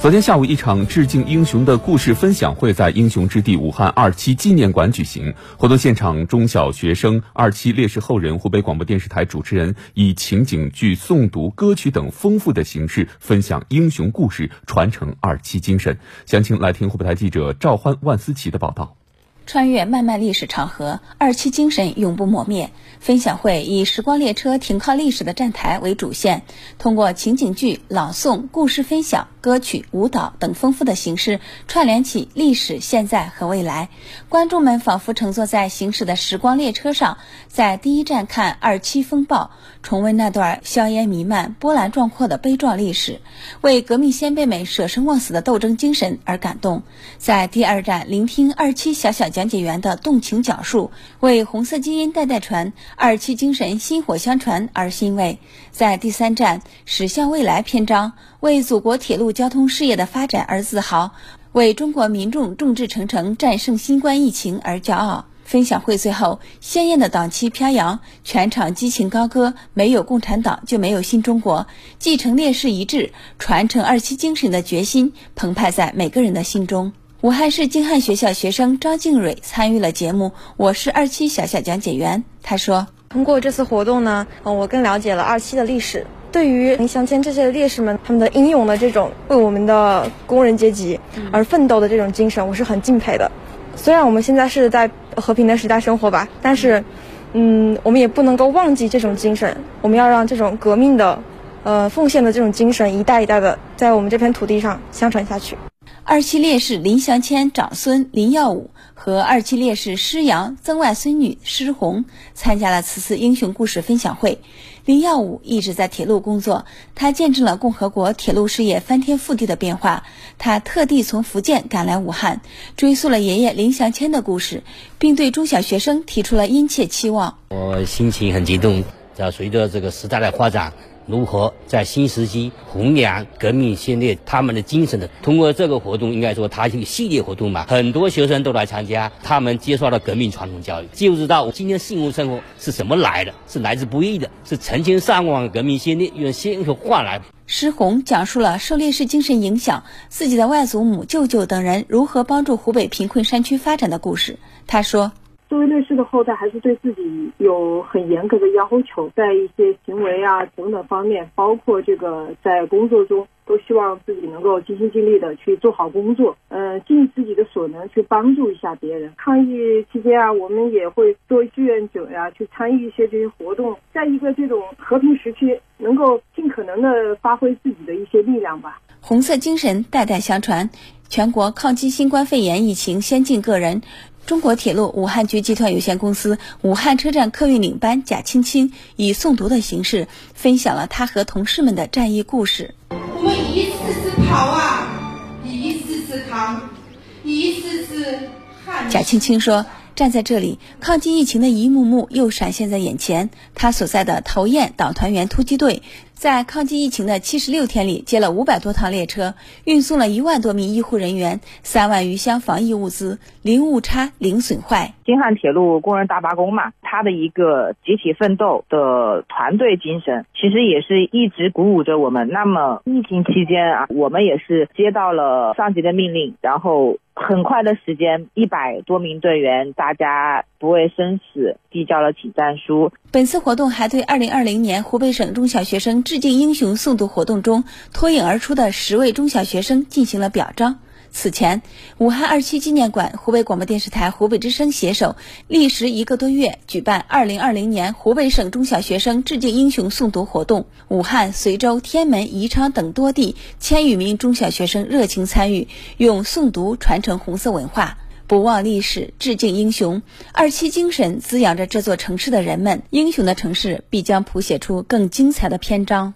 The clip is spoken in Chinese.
昨天下午，一场致敬英雄的故事分享会在英雄之地武汉二期纪念馆举行。活动现场，中小学生、二期烈士后人、湖北广播电视台主持人以情景剧、诵读、歌曲等丰富的形式分享英雄故事，传承二期精神。详情来听湖北台记者赵欢、万思琪的报道。穿越漫漫历史长河，二七精神永不磨灭。分享会以时光列车停靠历史的站台为主线，通过情景剧、朗诵、故事分享、歌曲、舞蹈等丰富的形式，串联起历史、现在和未来。观众们仿佛乘坐在行驶的时光列车上，在第一站看二七风暴，重温那段硝烟弥漫、波澜壮阔的悲壮历史，为革命先辈们舍生忘死的斗争精神而感动。在第二站聆听二七小小。讲解员的动情讲述，为红色基因代代传、二七精神薪火相传而欣慰。在第三站“驶向未来”篇章，为祖国铁路交通事业的发展而自豪，为中国民众众志成城战胜新冠疫情而骄傲。分享会最后，鲜艳的党旗飘扬，全场激情高歌：“没有共产党，就没有新中国。”继承烈士遗志、传承二七精神的决心澎湃在每个人的心中。武汉市京汉学校学生张静蕊参与了节目，我是二七小小讲解员。她说：“通过这次活动呢，我更了解了二七的历史。对于林祥谦这些烈士们，他们的英勇的这种为我们的工人阶级而奋斗的这种精神，我是很敬佩的。虽然我们现在是在和平的时代生活吧，但是，嗯，我们也不能够忘记这种精神。我们要让这种革命的，呃，奉献的这种精神一代一代的在我们这片土地上相传下去。”二七烈士林祥谦长孙林耀武和二七烈士施阳曾外孙女施红参加了此次英雄故事分享会。林耀武一直在铁路工作，他见证了共和国铁路事业翻天覆地的变化。他特地从福建赶来武汉，追溯了爷爷林祥谦的故事，并对中小学生提出了殷切期望。我心情很激动，在随着这个时代的发展。如何在新时期弘扬革命先烈他们的精神的？通过这个活动，应该说它是一个系列活动嘛，很多学生都来参加，他们接受了革命传统教育，就知道今天幸福生活是什么来的，是来之不易的，是成千上万革命先烈用鲜血换来。施红讲述了受烈士精神影响，自己的外祖母、舅舅等人如何帮助湖北贫困山区发展的故事。他说。作为烈士的后代，还是对自己有很严格的要求，在一些行为啊等等方面，包括这个在工作中，都希望自己能够尽心尽力的去做好工作，呃，尽自己的所能去帮助一下别人。抗疫期间啊，我们也会作为志愿者呀，去参与一些这些活动，在一个这种和平时期，能够尽可能的发挥自己的一些力量吧。红色精神代代相传，全国抗击新冠肺炎疫情先进个人。中国铁路武汉局集团有限公司武汉车站客运领班贾青青以诵读的形式分享了她和同事们的战役故事。我们一次次跑啊，一次次扛，一次次汗。贾青青说：“站在这里，抗击疫情的一幕幕又闪现在眼前。他所在的陶燕党团员突击队。”在抗击疫情的七十六天里，接了五百多趟列车，运送了一万多名医护人员，三万余箱防疫物资，零误差、零损坏。京汉铁路工人大罢工嘛，他的一个集体奋斗的团队精神，其实也是一直鼓舞着我们。那么疫情期间啊，我们也是接到了上级的命令，然后。很快的时间，一百多名队员，大家不畏生死，递交了请战书。本次活动还对二零二零年湖北省中小学生致敬英雄诵读活动中脱颖而出的十位中小学生进行了表彰。此前，武汉二七纪念馆、湖北广播电视台湖北之声携手，历时一个多月举办二零二零年湖北省中小学生致敬英雄诵读活动。武汉、随州、天门、宜昌等多地千余名中小学生热情参与，用诵读传承红色文化，不忘历史，致敬英雄。二七精神滋养着这座城市的人们，英雄的城市必将谱写出更精彩的篇章。